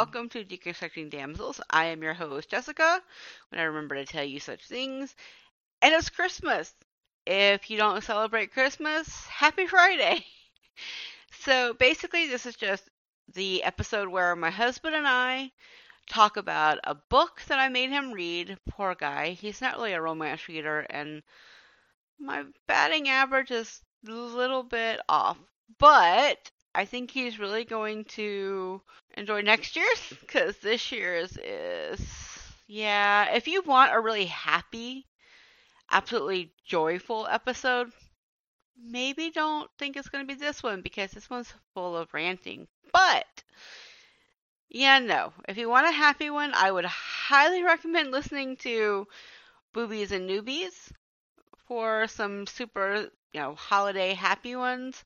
Welcome to Deconstructing Damsels. I am your host, Jessica, when I remember to tell you such things. And it's Christmas. If you don't celebrate Christmas, happy Friday. So basically, this is just the episode where my husband and I talk about a book that I made him read. Poor guy. He's not really a romance reader, and my batting average is a little bit off. But I think he's really going to enjoy next year's because this year's is, yeah. If you want a really happy, absolutely joyful episode, maybe don't think it's going to be this one because this one's full of ranting. But, yeah, no. If you want a happy one, I would highly recommend listening to Boobies and Newbies for some super, you know, holiday happy ones.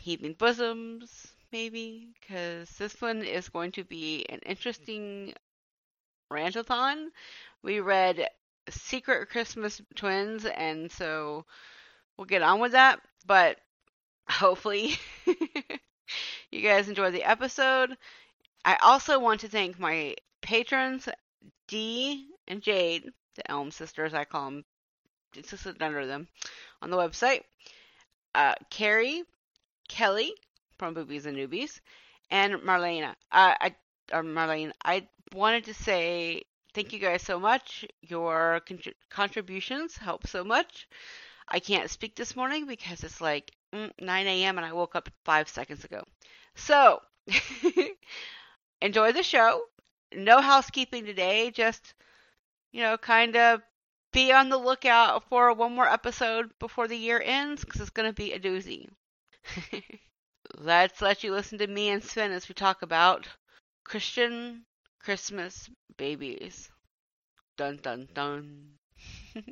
Heaving Bosoms, maybe, because this one is going to be an interesting rantathon. We read Secret Christmas Twins, and so we'll get on with that. But hopefully, you guys enjoy the episode. I also want to thank my patrons, Dee and Jade, the Elm sisters, I call them, it's just under them, on the website. Uh, Carrie, Kelly from Boobies and Newbies, and Marlena. I, or Marlene, I wanted to say thank you guys so much. Your con- contributions help so much. I can't speak this morning because it's like mm, 9 a.m. and I woke up five seconds ago. So, enjoy the show. No housekeeping today, just, you know, kind of be on the lookout for one more episode before the year ends because it's going to be a doozy. Let's let you listen to me and Sven as we talk about Christian Christmas babies. Dun dun dun.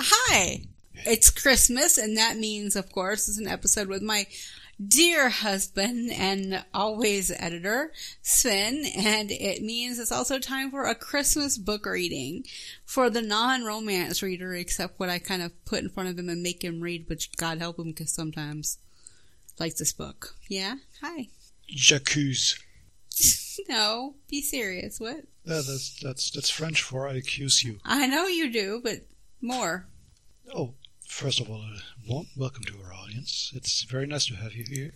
Hi! It's Christmas, and that means, of course, it's an episode with my dear husband and always editor, Sven, and it means it's also time for a Christmas book reading for the non-romance reader, except what I kind of put in front of him and make him read, which God help him, because sometimes like this book. Yeah? Hi. J'accuse. no, be serious. What? Yeah, that's that's that's French for I accuse you. I know you do, but more. Oh, first of all, welcome to our audience. It's very nice to have you here.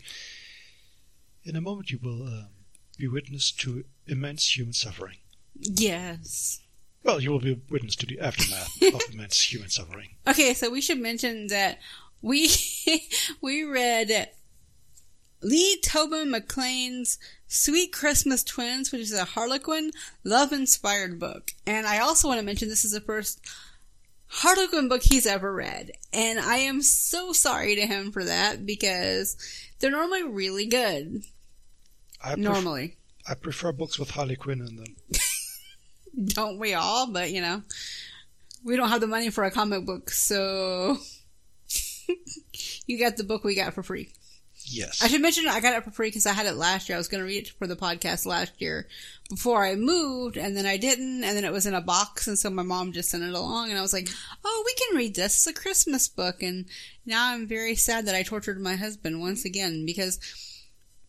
In a moment, you will um, be witness to immense human suffering. Yes. Well, you will be witness to the aftermath of immense human suffering. Okay, so we should mention that we we read Lee Tobin McClain's Sweet Christmas Twins, which is a Harlequin love inspired book. And I also want to mention this is the first Harlequin book he's ever read. And I am so sorry to him for that because they're normally really good. I pref- normally. I prefer books with Harlequin in them. Don't we all? But, you know, we don't have the money for a comic book, so you got the book we got for free. Yes. I should mention I got it for free because I had it last year. I was going to read it for the podcast last year before I moved, and then I didn't, and then it was in a box, and so my mom just sent it along, and I was like, "Oh, we can read this. It's a Christmas book." And now I'm very sad that I tortured my husband once again because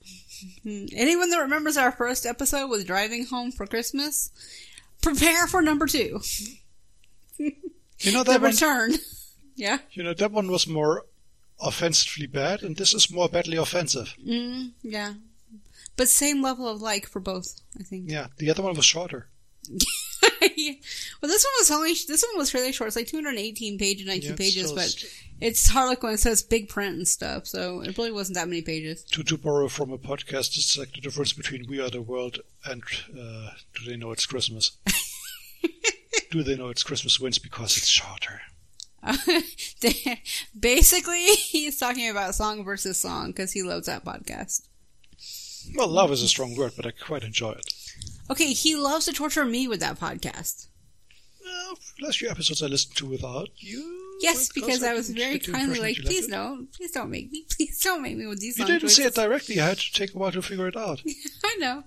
anyone that remembers our first episode was driving home for Christmas, prepare for number two. you know the that one, return. yeah. You know that one was more offensively bad, and this is more badly offensive. Mm, yeah. But same level of like for both, I think. Yeah, the other one was shorter. yeah. Well, this one was only this one was fairly short. It's like 218 pages, 19 Yeah, pages, but st- it's Harlequin, so it's big print and stuff. So it really wasn't that many pages. To, to borrow from a podcast, it's like the difference between We Are the World and uh, Do They Know It's Christmas? do they know it's Christmas wins because it's shorter? Basically, he's talking about song versus song because he loves that podcast. Well, love is a strong word, but I quite enjoy it. Okay, he loves to torture me with that podcast. Well, last few episodes I listened to without you. Yes, because I was very kindly like, that you liked please no, please don't make me, please don't make me with these You didn't say it directly. I had to take a while to figure it out. I know.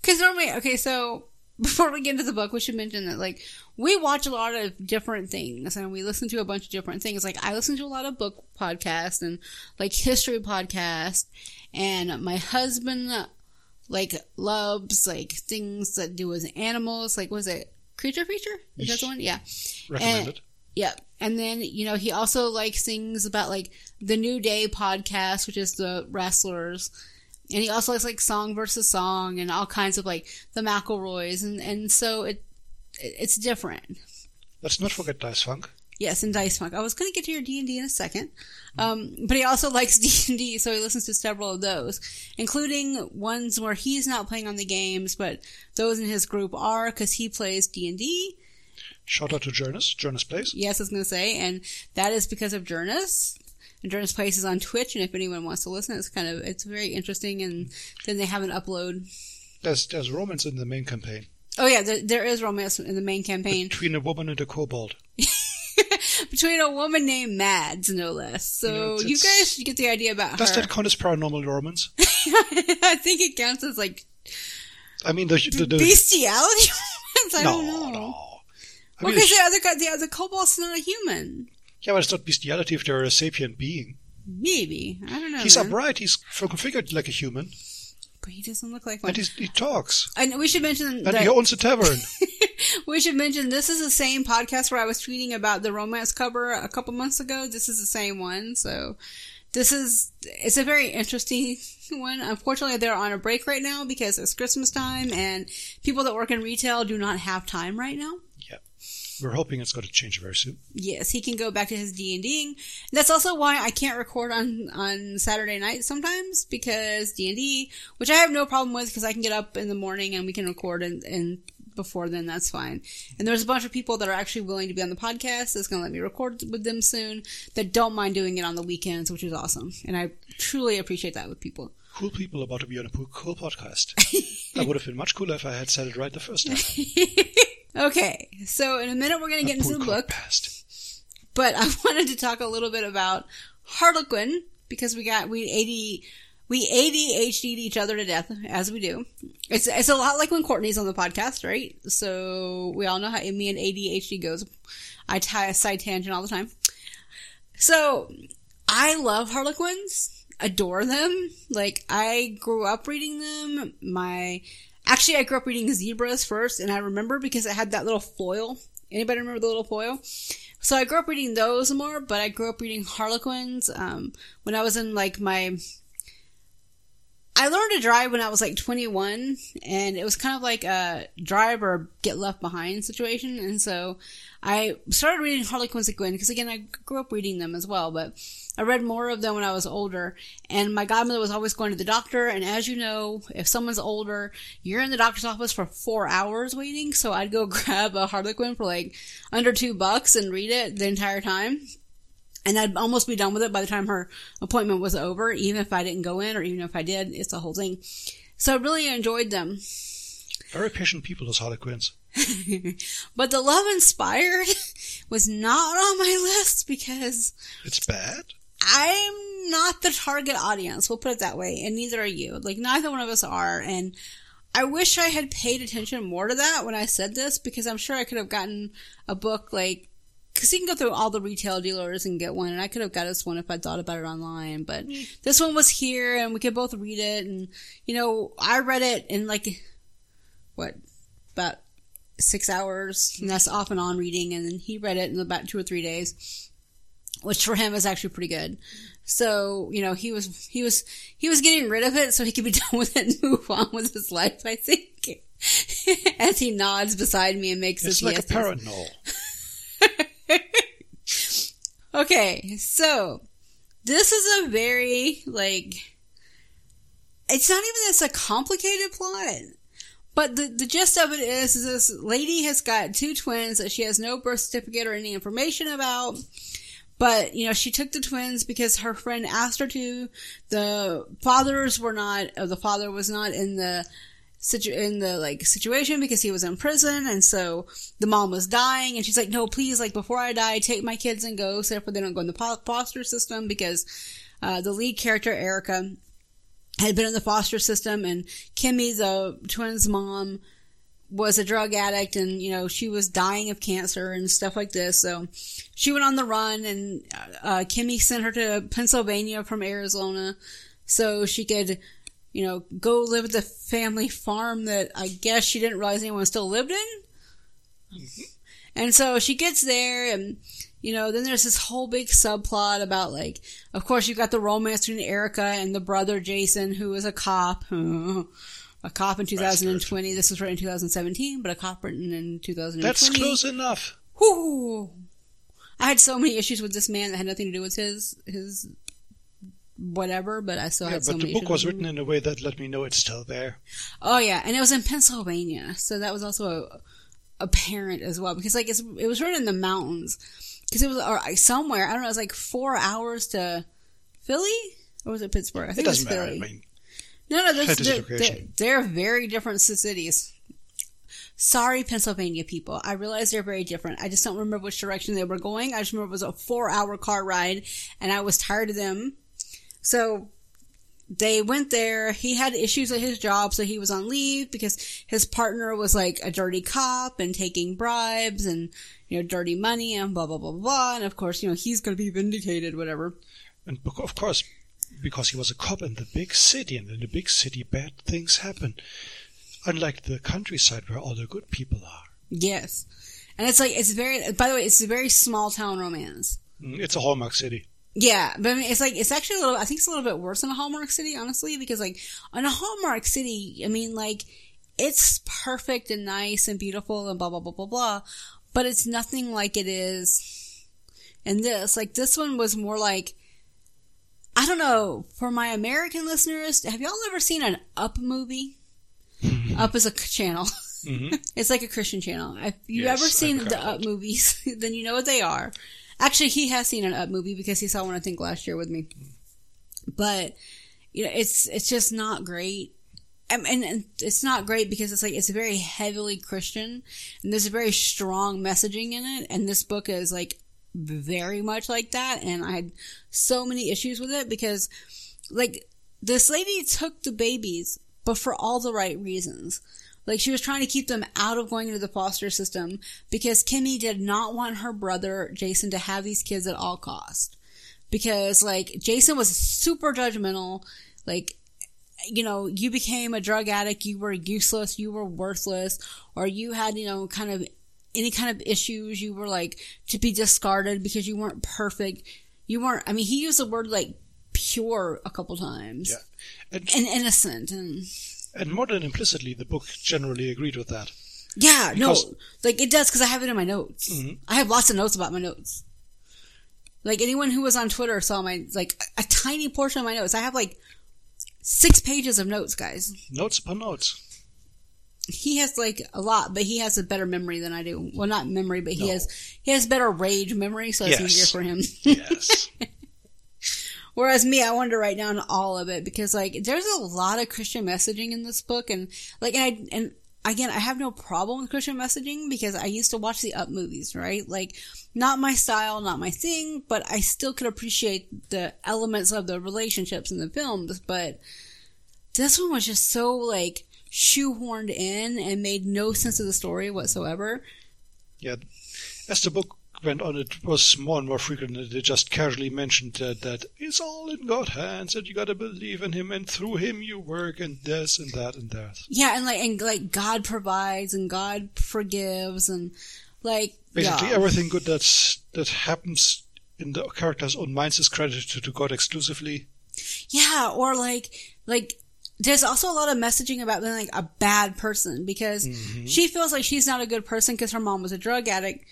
Because normally, okay, so before we get into the book, we should mention that like we watch a lot of different things and we listen to a bunch of different things. Like I listen to a lot of book podcasts and like history podcasts, and my husband like loves like things that do with animals. Like was it Creature Feature? Is that the one? Yeah. Recommended. Yep. And then, you know, he also likes things about like the New Day podcast, which is the wrestlers. And he also likes like song versus song and all kinds of like the McElroys. And, and so it, it's different. Let's not forget Dice Funk. Yes, and Dice Funk. I was going to get to your D and D in a second, um, but he also likes D and D, so he listens to several of those, including ones where he's not playing on the games, but those in his group are because he plays D and D. Shout out to Jonas. Jonas Plays. Yes, I was going to say, and that is because of Jonas. And Jonas Plays is on Twitch, and if anyone wants to listen, it's kind of it's very interesting. And then they have an upload. There's there's romance in the main campaign Oh yeah, there, there is romance in the main campaign between a woman and a kobold. between a woman named Mads, no less. So it's- you guys get the idea about Does her. that count as paranormal romance? I think it counts as like I mean, the, the, the bestiality. I no, don't know. no. I Well, because the other guy, the other kobold's not a human. Yeah, but it's not bestiality if they're a sapient being. Maybe I don't know. He's man. upright. He's configured like a human, but he doesn't look like one. and he's, he talks. And we should mention And that he owns a tavern. we should mention this is the same podcast where I was tweeting about the romance cover a couple months ago. This is the same one, so this is it's a very interesting one. Unfortunately, they're on a break right now because it's Christmas time, and people that work in retail do not have time right now. We're hoping it's going to change very soon. Yes, he can go back to his D and D. That's also why I can't record on on Saturday night sometimes because D and D, which I have no problem with because I can get up in the morning and we can record and, and before then that's fine. And there's a bunch of people that are actually willing to be on the podcast that's going to let me record with them soon that don't mind doing it on the weekends, which is awesome. And I truly appreciate that with people. Cool people about to be on a cool podcast. that would have been much cooler if I had said it right the first time. Okay, so in a minute we're going to get into the book. Podcast. but I wanted to talk a little bit about Harlequin because we got we AD we ADHD'd each other to death as we do. It's it's a lot like when Courtney's on the podcast, right? So we all know how me and ADHD goes. I tie a side tangent all the time. So I love Harlequins, adore them. Like I grew up reading them. My actually I grew up reading zebras first, and I remember because it had that little foil. Anybody remember the little foil? So I grew up reading those more, but I grew up reading Harlequins um, when I was in like my. I learned to drive when I was like 21, and it was kind of like a drive or get left behind situation. And so I started reading Harlequins again because again I grew up reading them as well, but I read more of them when I was older. And my godmother was always going to the doctor, and as you know, if someone's older, you're in the doctor's office for four hours waiting. So I'd go grab a Harlequin for like under two bucks and read it the entire time. And I'd almost be done with it by the time her appointment was over, even if I didn't go in or even if I did. It's a whole thing. So I really enjoyed them. Very patient people, those Harlequins. but the Love Inspired was not on my list because It's bad. I'm not the target audience. We'll put it that way. And neither are you. Like, neither one of us are. And I wish I had paid attention more to that when I said this because I'm sure I could have gotten a book like, because you can go through all the retail dealers and get one, and I could have got us one if I thought about it online. But mm. this one was here, and we could both read it. And you know, I read it in like what about six hours, and that's off and on reading. And then he read it in about two or three days, which for him is actually pretty good. So you know, he was he was he was getting rid of it so he could be done with it and move on with his life. I think. As he nods beside me and makes It's his like a yeses. parrot knoll. Okay, so this is a very like it's not even this a complicated plot. But the, the gist of it is, is this lady has got two twins that she has no birth certificate or any information about. But, you know, she took the twins because her friend asked her to. The fathers were not, the father was not in the situ, in the like situation because he was in prison. And so the mom was dying and she's like, no, please, like before I die, take my kids and go. So therefore they don't go in the foster system because, uh, the lead character, Erica, had been in the foster system and Kimmy, the twins' mom, was a drug addict and, you know, she was dying of cancer and stuff like this. So she went on the run and, uh, Kimmy sent her to Pennsylvania from Arizona so she could, you know, go live at the family farm that I guess she didn't realize anyone still lived in. And so she gets there and, you know, then there's this whole big subplot about like, of course you've got the romance between Erica and the brother Jason who is a cop. a cop in 2020. This was written in 2017, but a cop written in 2020. That's close enough. Whew. I had so many issues with this man that had nothing to do with his his whatever, but I still Yeah, had so but the book was written in a way that let me know it's still there. Oh yeah, and it was in Pennsylvania, so that was also a, apparent as well because like it's, it was written in the mountains because it was or somewhere I don't know it was like four hours to Philly or was it Pittsburgh? I It think it, was doesn't matter. Philly. I mean, No, no, they're, they're, they're, they're very different cities. Sorry, Pennsylvania people. I realize they're very different. I just don't remember which direction they were going. I just remember it was a four hour car ride and I was tired of them. So they went there. He had issues at his job, so he was on leave because his partner was like a dirty cop and taking bribes and, you know, dirty money and blah, blah, blah, blah. And of course, you know, he's going to be vindicated, whatever. and of course, because he was a cop in the big city, and in the big city, bad things happen. Unlike the countryside where all the good people are. Yes. And it's like, it's very, by the way, it's a very small town romance. Mm, It's a Hallmark city. Yeah, but I mean, it's like, it's actually a little, I think it's a little bit worse than a Hallmark City, honestly, because like, on a Hallmark City, I mean, like, it's perfect and nice and beautiful and blah, blah, blah, blah, blah, but it's nothing like it is in this. Like, this one was more like, I don't know, for my American listeners, have y'all ever seen an Up movie? Up is a channel. hmm It's like a Christian channel. If you've Yes, ever seen the Up movies, then you know what they are. Actually, he has seen an Up movie because he saw one I think last year with me. But you know, it's it's just not great. And, and it's not great because it's like it's very heavily Christian, and there's a very strong messaging in it. And this book is like very much like that. And I had so many issues with it because, like, this lady took the babies, but for all the right reasons. Like she was trying to keep them out of going into the foster system because Kimmy did not want her brother Jason to have these kids at all cost. Because like Jason was super judgmental, like you know, you became a drug addict, you were useless, you were worthless, or you had, you know, kind of any kind of issues, you were like to be discarded because you weren't perfect. You weren't, I mean, he used the word like pure a couple times. Yeah. And, And innocent and and more than implicitly, the book generally agreed with that. Yeah, Because- no, like it does because I have it in my notes. Mhm. I have lots of notes about my notes. Like anyone who was on Twitter saw my like a, a tiny portion of my notes. I have like six pages of notes, guys. Notes upon notes. He has like a lot, but he has a better memory than I do. Well, not memory, but he No. has he has better rage memory, so it's Yes. easier for him. Yes. Whereas me, I wanted to write down all of it because like there's a lot of Christian messaging in this book, and like and I and again, I have no problem with Christian messaging because I used to watch the Up movies, right? Like not my style, not my thing, but I still could appreciate the elements of the relationships in the films. But this one was just so like shoehorned in and made no sense of the story whatsoever. yeah. As the book went on, it was more and more frequent that they just casually mentioned that, that it's all in God's hands and you gotta believe in Him and through Him you work and this and that and that. Yeah, and like and like God provides and God forgives and like Basically, yeah. everything good that's that happens in the character's own minds is credited to God exclusively. Yeah, or like like there's also a lot of messaging about being like a bad person because mm-hmm. she feels like she's not a good person because her mom was a drug addict.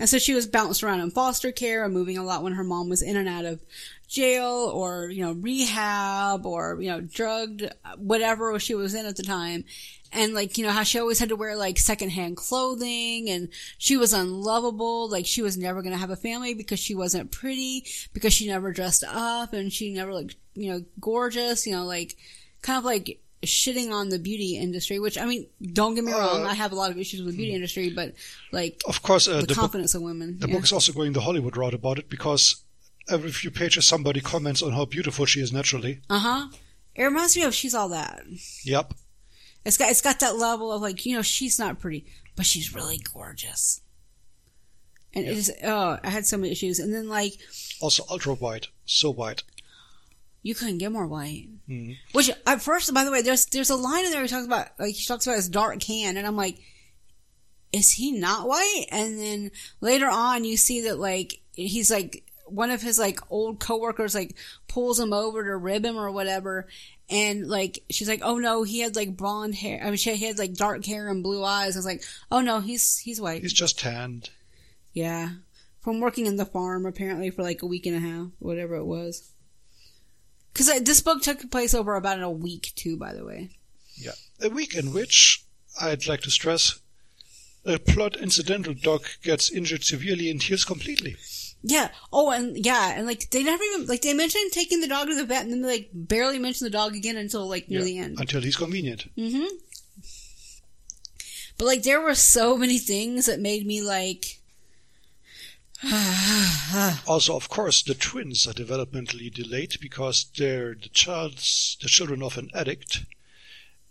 And so she was bounced around in foster care and moving a lot when her mom was in and out of jail or, you know, rehab or, you know, drugged, whatever she was in at the time. And like, you know, how she always had to wear like secondhand clothing and she was unlovable. Like she was never going to have a family because she wasn't pretty, because she never dressed up and she never looked, you know, gorgeous, you know, like kind of like shitting on the beauty industry, which I mean, don't get me wrong. Uh, I have a lot of issues with the beauty industry, but like Of course, uh, the, the, book, confidence of women. the yeah. book is also going the Hollywood route about it because every few pages somebody comments on how beautiful she is naturally. Uh huh. It reminds me of She's All That. Yep. It's got it's got that level of like you know she's not pretty, but she's really gorgeous. And it is oh I had so many issues, and then like Also, ultra white, so white. You couldn't get more white. Mhm. Which at first, by the way, there's there's a line in there he talks about like he talks about his dark can, and I'm like, is he not white? And then later on, you see that like he's like one of his like old coworkers like pulls him over to rib him or whatever. And like she's like, oh no, he had like blonde hair. I mean, she he had like dark hair and blue eyes. I was like, oh no, he's he's white. He's just tanned. Yeah. From working in the farm apparently for like a week and a half, whatever it was. Cause uh, this book took place over about a week too, by the way. Yeah. A week in which, I'd like to stress, a plot incidental dog gets injured severely and heals completely. Yeah. Oh, and yeah, and like they never even like they mentioned taking the dog to the vet, and then they like barely mention the dog again until like near Yeah, the end. Until he's convenient. Mm-hmm. But like there were so many things that made me like. Also, of course, the twins are developmentally delayed because they're the child's the children of an addict,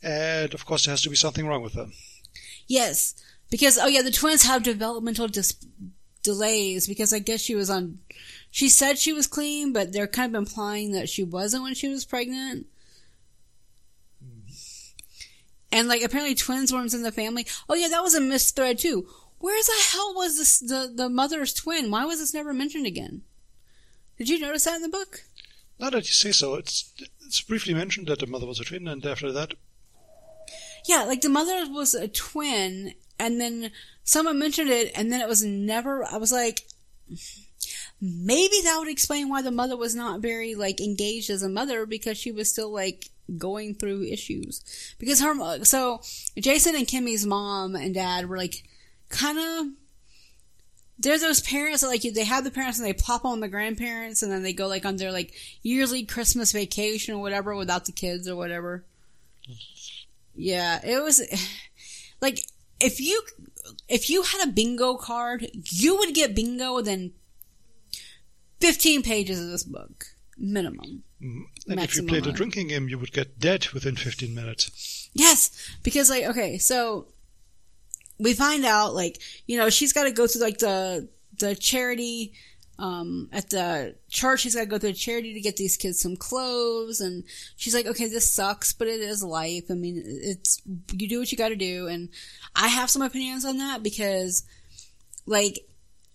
and of course, there has to be something wrong with them. Yes, because oh yeah, the twins have developmental dis- delays because I guess she was on. She said she was clean, but they're kind of implying that she wasn't when she was pregnant. Hmm. And like apparently twins weren't in the family. Oh yeah, that was a missed thread too. Where the hell was this the the mother's twin? Why was this never mentioned again? Did you notice that in the book? Now that you say so, it's it's briefly mentioned that the mother was a twin, and after that, Yeah, like the mother was a twin, and then someone mentioned it, and then it was never. I was like, maybe that would explain why the mother was not very like engaged as a mother because she was still like going through issues. Because her, so Jason and Kimmy's mom and dad were like kind of. They're those parents that like they have the parents and they plop on the grandparents and then they go like on their like yearly Christmas vacation or whatever without the kids or whatever. Yeah, it was like if you if you had a bingo card, you would get bingo within fifteen pages of this book minimum. mm, and if you played a drinking game, you would get dead within 15 minutes. Yes, because like okay, so we find out like you know she's got to go through like the the charity um at the church she's got to go through a charity to get these kids some clothes and she's like okay this sucks but it is life. I mean it's you do what you got to do. And i have some opinions on that because like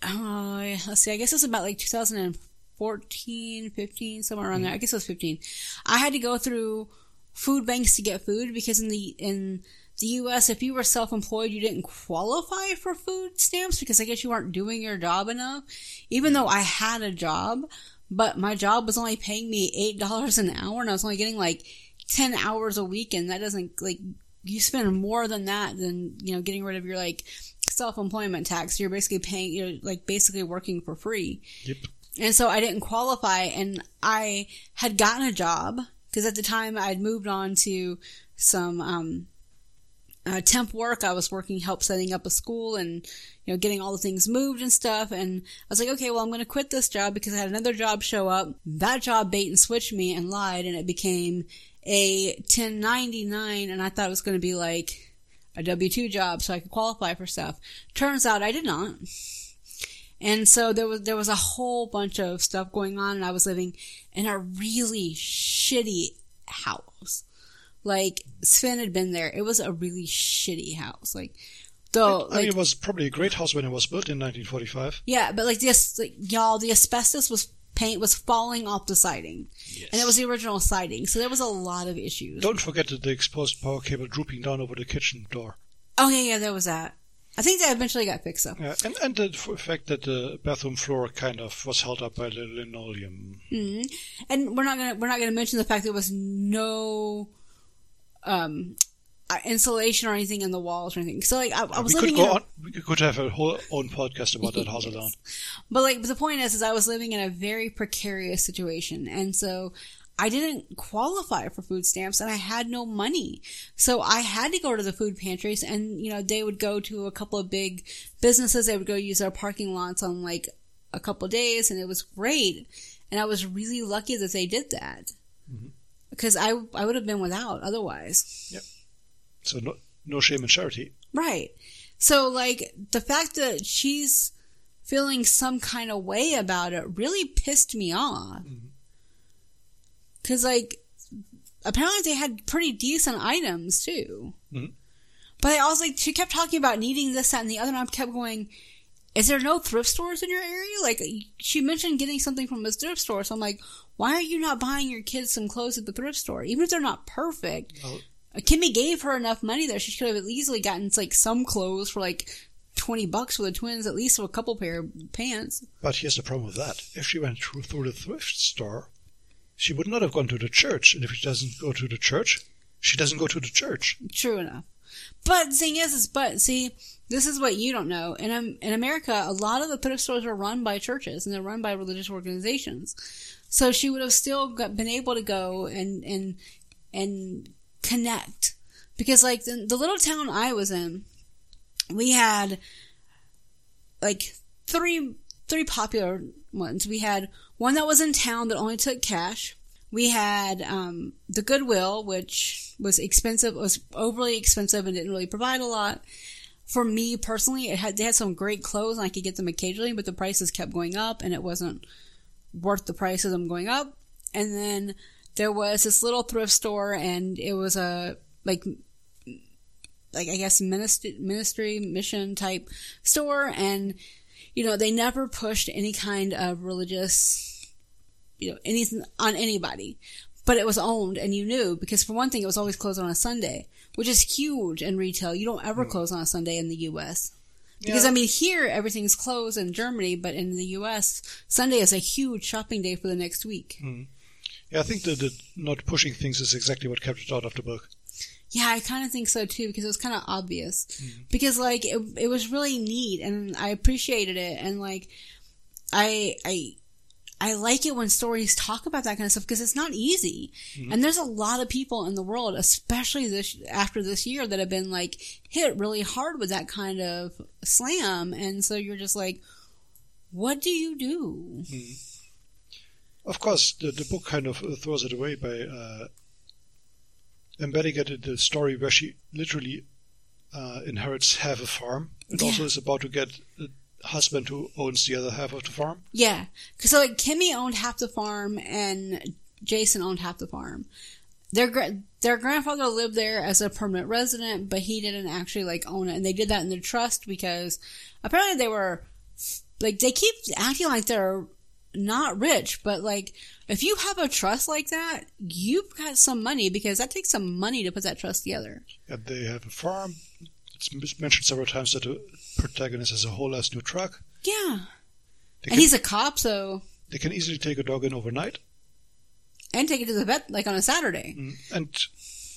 uh, let's see i guess it's about like 2014 15 somewhere around there. I guess it was 15 i had to go through food banks to get food because in the in the US if you were self-employed you didn't qualify for food stamps because I guess you weren't doing your job enough even though I had a job but my job was only paying me $8 an hour and I was only getting like 10 hours a week and that doesn't like you spend more than that than you know getting rid of your like self-employment tax you're basically paying you're like basically working for free Yep. and so I didn't qualify and I had gotten a job because at the time I'd moved on to some, um, uh, temp work. I was working, help setting up a school and, you know, getting all the things moved and stuff. And I was like, okay, well, I'm going to quit this job because I had another job show up. That job bait and switched me and lied and it became a 1099 and I thought it was going to be like a W-2 job so I could qualify for stuff. Turns out I did not. And so there was there was a whole bunch of stuff going on, and I was living in a really shitty house. Like Sven had been there. It was a really shitty house. Like though, I like mean, it was probably a great house when it was built in 1945. yeah, but like this, like, y'all, the asbestos was paint was falling off the siding, and it was the original siding. So there was a lot of issues. Don't forget that the exposed power cable drooping down over the kitchen door. Oh yeah, yeah, there was that. I think that eventually got fixed up. Yeah, and, and the fact that the bathroom floor kind of was held up by the linoleum. hmm And we're not gonna we're not gonna mention the fact there was no um uh, insulation or anything in the walls or anything. So like I, I was we could living go in a, on. We could have a whole own podcast about that house alone. but like the point is is I was living in a very precarious situation and so I didn't qualify for food stamps and I had no money. So I had to go to the food pantries and you know they would go to a couple of big businesses they would go use their parking lots on like a couple of days and it was great. And I was really lucky that they did that. Because I I would have been without otherwise. Yep. So no, no shame in charity. Right. So, like, the fact that she's feeling some kind of way about it really pissed me off. Because, like, apparently they had pretty decent items, too. Mhm. But I was like, she kept talking about needing this, that, and the other, and I kept going, is there no thrift stores in your area? Like, she mentioned getting something from a thrift store, so I'm like, why are you not buying your kids some clothes at the thrift store? Even if they're not perfect, Well, Kimmy gave her enough money there. She could have easily gotten like some clothes for like twenty bucks for the twins, at least a couple pair of pants. but here's the problem with that. If she went through, through the thrift store, she would not have gone to the church. And if she doesn't go to the church, she doesn't go to the church. True enough. But the thing is, is but see, this is what you don't know. In um, in America, a lot of the thrift stores are run by churches and they're run by religious organizations. So she would have still been able to go and and and connect because like the, the little town I was in, we had like three three popular ones. We had one that was in town that only took cash. We had um, the Goodwill, which was expensive, was overly expensive, and didn't really provide a lot. For me personally, it had they had some great clothes, and I could get them occasionally, but the prices kept going up, and it wasn't worth the price of them going up. And then there was this little thrift store, and it was a like like I guess ministry, ministry mission type store, and you know they never pushed any kind of religious, you know, anything on anybody, but it was owned, and you knew because for one thing, it was always closed on a Sunday, which is huge in retail. You don't ever close on a Sunday in the U.S. Because Yeah. I mean, here everything's closed in Germany, but in the U.S., Sunday is a huge shopping day for the next week. Hmm. Yeah, I think that the not pushing things is exactly what kept it out of the book. Yeah, I kind of think so too because it was kind of obvious. Hmm. Because like it, it was really neat and I appreciated it and like I I I like it when stories talk about that kind of stuff because it's not easy. And there's a lot of people in the world, especially this after this year, that have been like hit really hard with that kind of slam. And so you're just like, what do you do? Of course, the, the book kind of uh, throws it away by uh, embedding it in the story where she literally uh, inherits half a farm and also is about to get a husband who owns the other half of the farm. Yeah, because so, like Kimmy owned half the farm and Jason owned half the farm. Their gra- their grandfather lived there as a permanent resident, but he didn't actually like own it, and they did that in their trust because apparently they were like they keep acting like they're not rich, but like if you have a trust like that, you've got some money because that takes some money to put that trust together. And they have a farm. It's mentioned several times that the protagonist has a whole ass new truck. Yeah, They and can, he's a cop, so they can easily take a dog in overnight and take it to the vet like on a Saturday. mm, and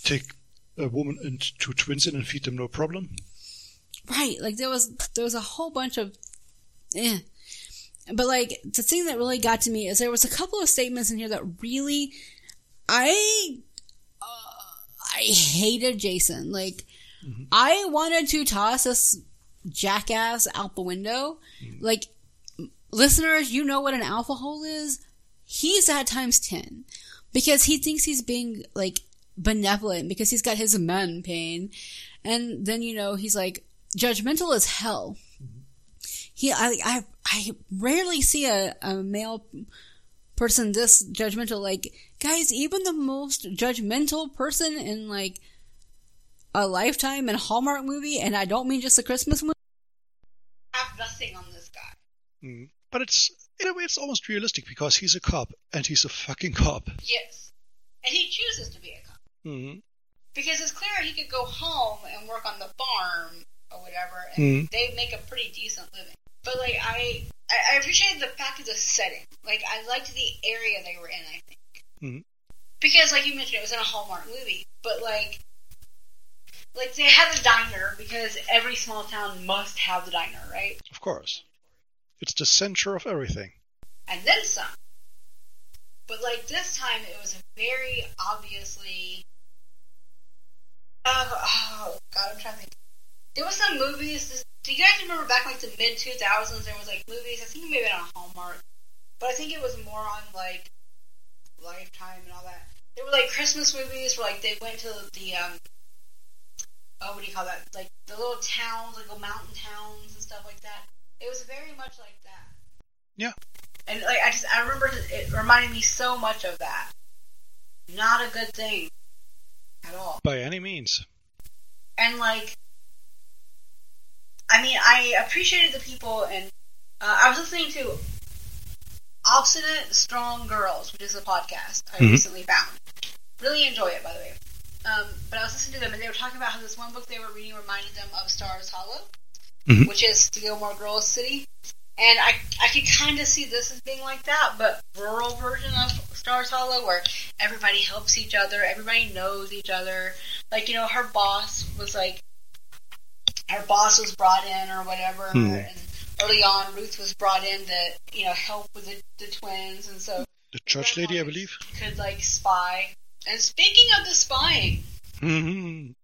take a woman and two twins in and feed them no problem. Right. Like there was there was a whole bunch of eh. But like the thing that really got to me is there was a couple of statements in here that really I uh, I hated Jason. Like I wanted to toss this jackass out the window. Like listeners, you know what an alpha hole is? He's at times 10 because he thinks he's being like benevolent because he's got his men pain. And then, you know, he's like judgmental as hell. He, I, I, I rarely see a, a male person this judgmental. Like, guys, even the most judgmental person in like a Lifetime and Hallmark movie, and I don't mean just a Christmas movie, I have nothing on this guy. Mm. But it's in a way it's almost realistic because he's a cop and he's a fucking cop. Yes. And he chooses to be a cop. Mm. Because it's clear he could go home and work on the farm or whatever, and Mm. they make a pretty decent living. But like I, I, I appreciated the fact of the setting. Like I liked the area they were in. I think Mhm. because, like you mentioned, it was in a Hallmark movie. But like, like they had a diner because every small town must have the diner, right? Of course. It's the center of everything. and then some. But like this time, it was very obviously. Uh, oh God, I'm trying to think. There was some movies. Do you guys remember back in like the mid 2000s? There was like movies. I think maybe on Hallmark, but I think it was more on like Lifetime and all that. There were like Christmas movies where like they went to the um oh, what do you call that? Like the little towns, like the mountain towns and stuff like that. It was very much like that. Yeah. And like I just I remember it reminded me so much of that. Not a good thing at all. By any means. And like, I mean, I appreciated the people, and uh, I was listening to Obstinate Strong Girls, which is a podcast I Mhm. recently found. Really enjoy it, by the way. Um, but I was listening to them, and they were talking about how this one book they were reading reminded them of Stars Hollow, Mhm. which is the Gilmore Girls city. And I, I could kind of see this as being like that, but rural version of Stars Hollow, where everybody helps each other, everybody knows each other. Like you know, her boss was like, her boss was brought in or whatever, Hmm. and early on, Ruth was brought in to you know help with the, the twins, and so The church lady, I believe. could like spy. And speaking of the spying, Mhm.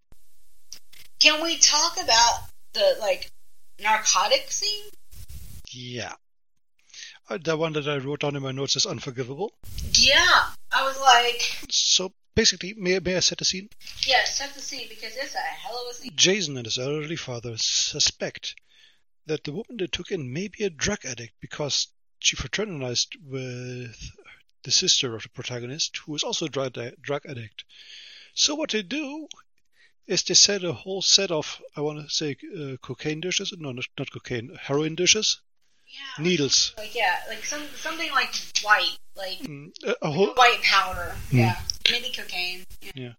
can we talk about the like narcotic scene? Yeah. Uh, the one that I wrote down in my notes is unforgivable. Yeah, I was like, So basically, may, may I set the scene? yeah, set the scene because it's a hell of a scene. Jason and his elderly father suspect that the woman they took in may be a drug addict because she fraternized with the sister of the protagonist, who is also a drug, drug addict. So what they do is they set a whole set of, I want to say, uh, cocaine dishes. No, not, not cocaine, heroin dishes. Yeah, Needles. Like yeah, like some something like white, like Mm, A, whole white powder. Hmm. Yeah, maybe cocaine. Yeah.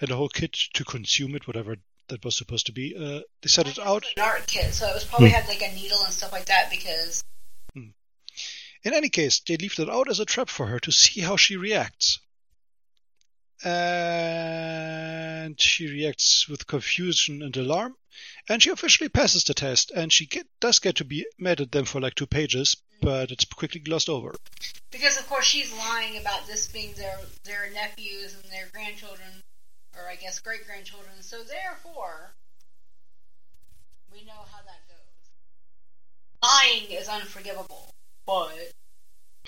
and a whole kit to consume it, whatever that was supposed to be. Uh, they set it out. the Nart kit, so it was probably Hmm. had like a needle and stuff like that because In any case, they leave that out as a trap for her to see how she reacts. And she reacts with confusion and alarm, and she officially passes the test, and she get, does get to be mad at them for like two pages, but it's quickly glossed over. because of course she's lying about this being their their nephews and their grandchildren, or I guess great grandchildren. So therefore, we know how that goes. Lying is unforgivable, but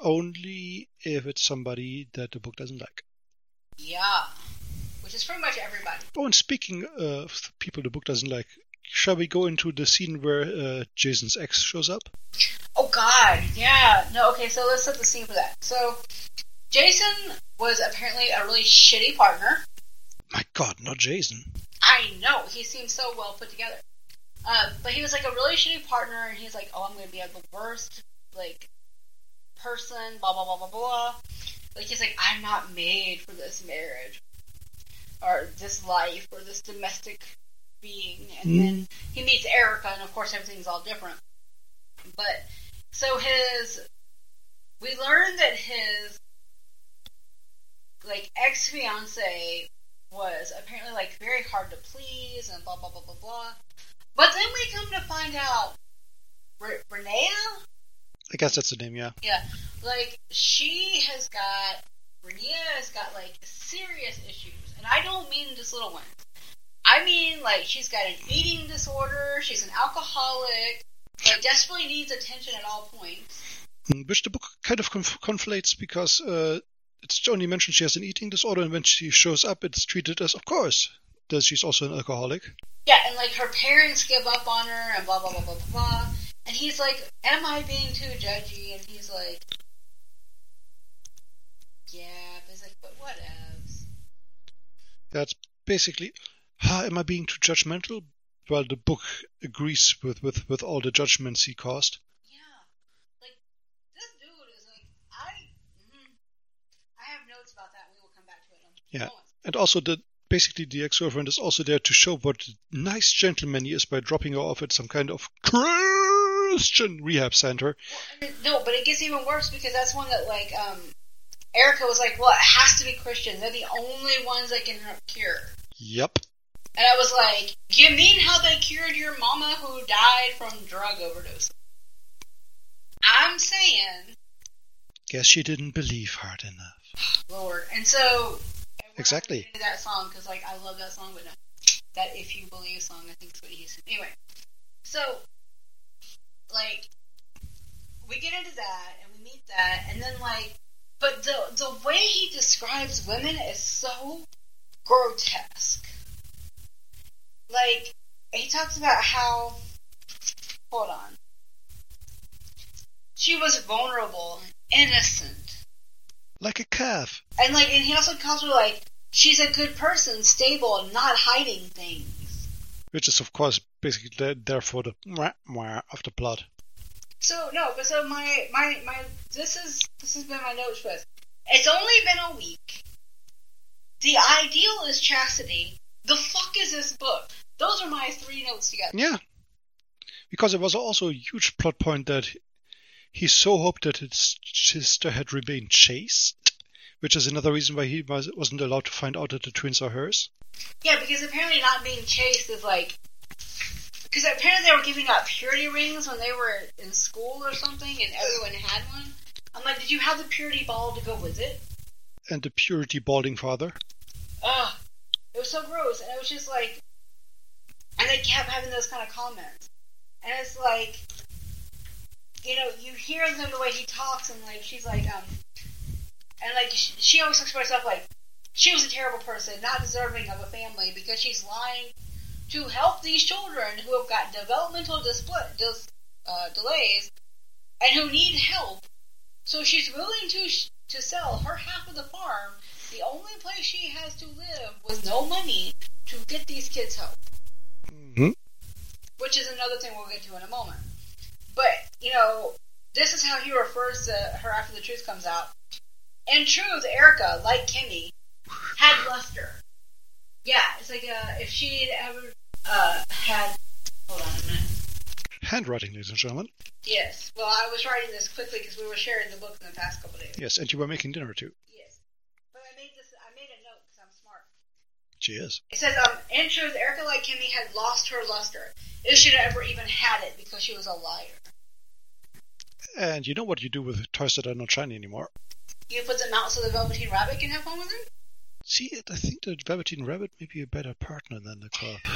Only if it's somebody that the book doesn't like. yeah, which is pretty much everybody. Oh, and speaking of people the book doesn't like, shall we go into the scene where uh, Jason's ex shows up? Oh God, yeah. No, okay. So let's set the scene for that. So Jason was apparently a really shitty partner. My God, not Jason. I know he seems so well put together, uh, but he was like a really shitty partner, and he's like, "Oh, I'm going to be at the worst like person." Blah blah blah blah blah. Like he's like, "I'm not made for this marriage, or this life, or this domestic being." And Mm. then he meets Erica, and of course everything's all different. But so his, we learned that his like ex fiance was apparently like very hard to please and blah blah blah blah blah. But then we come to find out, Re- Renea, I guess that's the name, yeah. yeah, like she has got Renea has got like serious issues, and I don't mean just little ones. I mean like she's got an eating disorder. She's an alcoholic. Like desperately needs attention at all points. Mm, Which the book kind of conf- conflates because uh, it's only mentioned she has an eating disorder, and when she shows up, it's treated as, of course, that she's also an alcoholic. Yeah, and like her parents give up on her and blah blah blah blah blah blah. And he's like, "Am I being too judgy?" And he's like, "Yeah." But he's like, "But whatevs." That's basically, ah, am I being too judgmental? Well, the book agrees with, with, with all the judgments he caused. Yeah, like this dude is like, I, mm, I have notes about that. and We will come back to it. Yeah. moment. And also, the basically the ex-girlfriend is also there to show what a nice gentleman he is by dropping her off at some kind of Christian rehab center. Well, no, but it gets even worse because that's one that like um, Erica was like, "Well, it has to be Christian. They're the only ones that can help cure." Yep. And I was like, You mean how they cured your mama who died from drug overdose? I'm saying, Guess she didn't believe hard enough. Lord. And so, and we're not Exactly. gonna get into that song because, like, I love that song, but no, that "If You Believe" song, I think is what he said. Anyway, so, like, we get into that and we meet that, and then like, but the the way he describes women is so grotesque. like he talks about how hold on. She was vulnerable, innocent. Like a calf. And like and he also calls her like she's a good person, stable, not hiding things. Which is, of course, basically there, there for the mwah, mwah of the plot. So no, but so my my my this is this has been my notes this. It's only been a week. The ideal is chastity. The fuck is this book? Those are my three notes together. Yeah. Because it was also a huge plot point that he so hoped that his sister had remained chaste, which is another reason why he was, wasn't allowed to find out that the twins are hers. Yeah, because apparently not being chased is like. Because apparently they were giving out purity rings when they were in school or something, and everyone had one. I'm like, did you have the purity ball to go with it? And the purity balding father. Ugh. It was so gross, and it was just like. And they kept having those kind of comments. And it's like. You know, you hear them the way he talks, and like, she's like, um. And like, she, she always talks about herself like, she was a terrible person, not deserving of a family, because she's lying to help these children who have got developmental dis, uh, delays and who need help. So she's willing to sh- to sell her half of the farm, the only place she has to live, with no money to get these kids help. Mm-hmm. Which is another thing we'll get to in a moment. But you know, this is how he refers to her after the truth comes out. In truth, Erica, like Kimmy, had luster. Yeah, it's like uh, if she'd ever uh, had. Hold on a minute. Handwriting, ladies and gentlemen. Yes. Well, I was writing this quickly because we were sharing the book in the past couple days. Yes, and you were making dinner too. Yes. But I made this. I made a note because I'm smart. She is. It says, um, in truth, Erica like Kimmy had lost her luster. If she'd ever even had it because she was a liar. And you know what you do with toys that are not shiny anymore? You put them out so the Velveteen Rabbit can have fun with them? See, I think the Velveteen Rabbit may be a better partner than the car.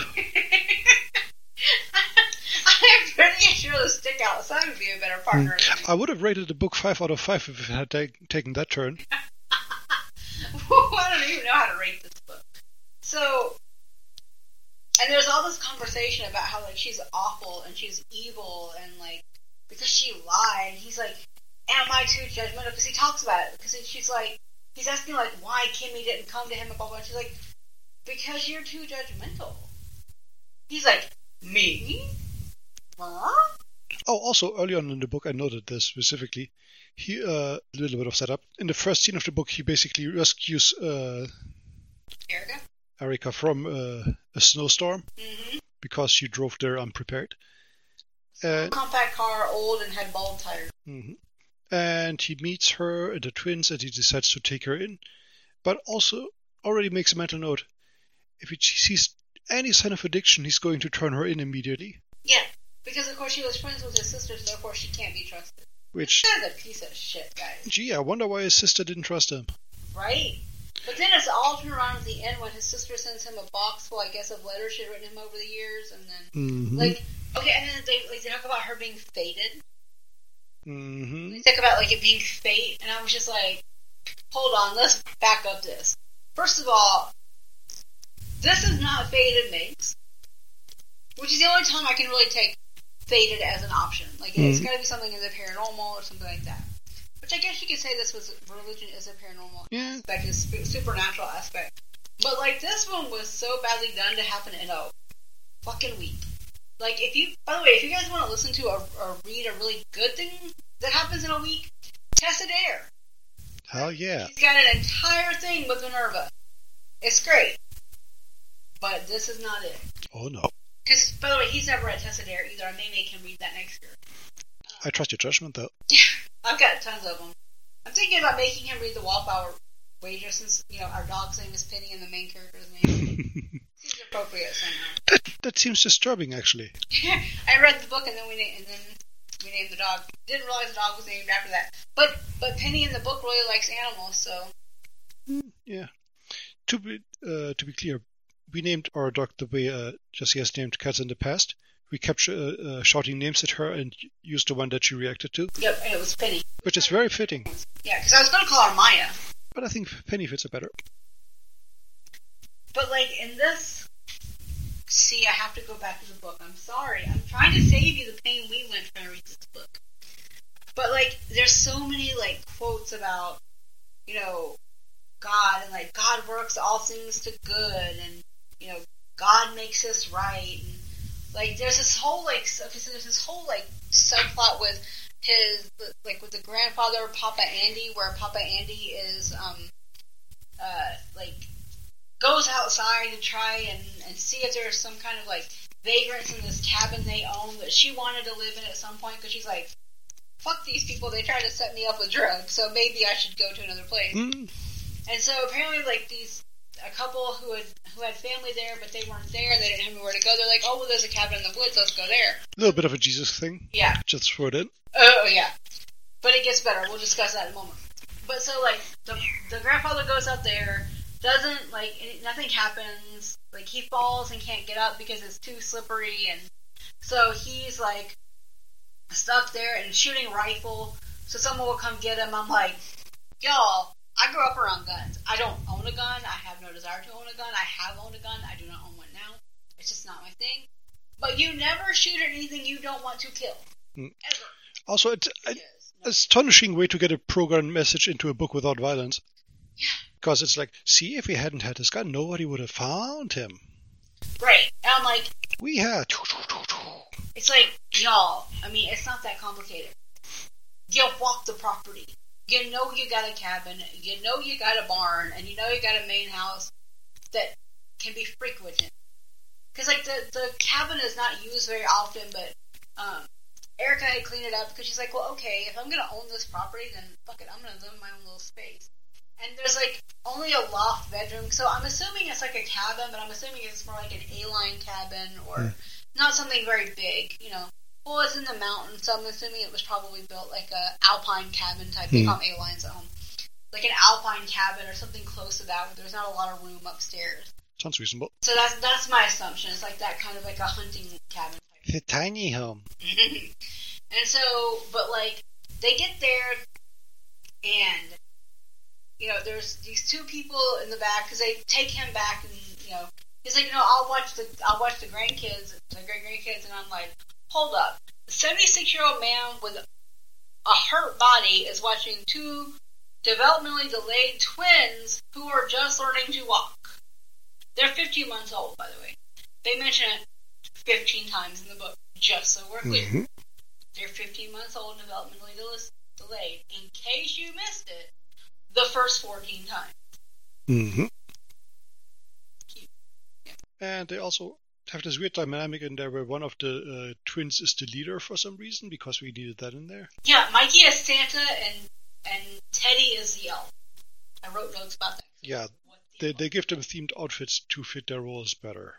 I'm pretty sure the stick outside would be a better hmm. partner. than I would have rated the book 5 out of 5 if it had ta- taken that turn. I don't even know how to rate this book. So, and there's all this conversation about how like she's awful and she's evil and like because she lied. He's like, "Am I too judgmental?" Because he talks about it. Because she's like, he's asking like why Kimmy didn't come to him and blah blah. blah. She's like, "Because you're too judgmental." He's like, "Me? Huh?" Oh, also, early on in the book, I noted this specifically. He, uh, a little bit of setup. In the first scene of the book, he basically rescues uh, Erica. Erika from uh, a snowstorm Mm-hmm. because she drove there unprepared. And, Compact car, old and had bald tires. mhm. And he meets her and the twins and he decides to take her in, but also already makes a mental note. If he sees any sign of addiction, he's going to turn her in immediately. Yeah, because of course she was friends with his sister, so therefore she can't be trusted. Which, guy's a piece of shit, guys. gee, I wonder why his sister didn't trust him. Right? But then it's all turned around at the end when his sister sends him a box full, I guess, of letters she'd written him over the years, and then Mm-hmm. like okay, and then they like they talk about her being fated. Mm-hmm. They talk about like it being fate, and I was just like, hold on, let's back up this. First of all, this is not fated mates, which is the only time I can really take fated as an option. Like it's Mhm. got to be something in the paranormal or something like that. Which I guess you could say this was religion is a paranormal Yeah. aspect, is sp- supernatural aspect. But like this one was so badly done to happen in a fucking week. Like if you, by the way, if you guys want to listen to or, or read a really good thing that happens in a week, Tessa Dare. Hell yeah. She's got an entire thing with Minerva. It's great. But this is not it. Oh no. Because, by the way, he's never read Tessa Dare either. I may make him read that next year. I trust your judgment though. Yeah, I've got tons of them. I'm thinking about making him read the Wallflower Wager since, you know, our dog's name is Penny and the main character's name. Seems appropriate somehow. that that seems disturbing actually. I read the book and then we na- and then we named the dog. Didn't realize the dog was named after that. But but Penny in the book really likes animals, so Yeah. To be uh, to be clear, we named our dog the way uh, Jessie has named cats in the past. We kept uh, uh, shouting names at her and used the one that she reacted to, yep, and it was Penny. which is very fitting. Yeah, because I was going to call her Maya. But I think Penny fits it better. But like in this, see, I have to go back to the book. I'm sorry. I'm trying to save you the pain we went trying to read this book. But like, there's so many like quotes about, you know, God and like God works all things to good, and you know, God makes us right, and like there's this whole like so there's this whole like subplot with his like with the grandfather Papa Andy, where Papa Andy is um uh like goes outside to try and, and see if there's some kind of like vagrants in this cabin they own that she wanted to live in at some point because she's like, fuck these people, they tried to set me up with drugs, so maybe I should go to another place. Mm. And so apparently, like these a couple who had who had family there, but they weren't there. They didn't have anywhere to go. They're like, oh well, there's a cabin in the woods. Let's go there. A little bit of a Jesus thing. Yeah. Just throw it in. Oh, oh yeah. But it gets better. We'll discuss that in a moment. But so like the the grandfather goes out there, doesn't like nothing happens. Like he falls and can't get up because it's too slippery, and so he's like stuck there and shooting rifle. So someone will come get him. I'm like, y'all. I grew up around guns. I don't own a gun. I have no desire to own a gun. I have owned a gun. I do not own one now. It's just not my thing. But you never shoot at anything you don't want to kill. Mm. Ever. Also, it's an no. astonishing way to get a program message into a book without violence. Yeah. Because it's like, see, if we hadn't had this gun, nobody would have found him. Right. And I'm like, We had. it's like, y'all, I mean, it's not that complicated. You walk the property. You know you got a cabin. You know you got a barn. And you know you got a main house that can be frequented. Because, like, the, the cabin is not used very often, but um, Erica had cleaned it up because she's like, well, okay, if I'm going to own this property, then fuck it, I'm going to live in my own little space. And there's, like, only a loft bedroom, so I'm assuming it's like a cabin, but I'm assuming it's more like an A-line cabin or Hmm. not something very big, you know. Well, it's in the mountains, so I'm assuming it was probably built like a alpine cabin type. They Hmm. call them A-lines at home. Like an alpine cabin or something close to that where there's not a lot of room upstairs. Sounds reasonable. So that's that's my assumption. It's like that kind of like a hunting cabin type. The tiny home. and so, but like, they get there, and you know, there's these two people in the back because they take him back, and you know, he's like, you know, I'll watch the I'll watch the grandkids, the great grandkids, and I'm like, hold up, the 76 year old man with a hurt body is watching two developmentally delayed twins who are just learning to walk. They're 15 months old, by the way. They mention it 15 times in the book, just so we're clear. Mhm. They're 15 months old, developmentally del- delayed. In case you missed it, the first 14 times. hmm And they also have this weird dynamic in there where one of the uh, twins is the leader for some reason because we needed that in there. Yeah, Mikey is Santa and and Teddy is the elf. I wrote notes about that. Yeah, They, they give them themed outfits to fit their roles better.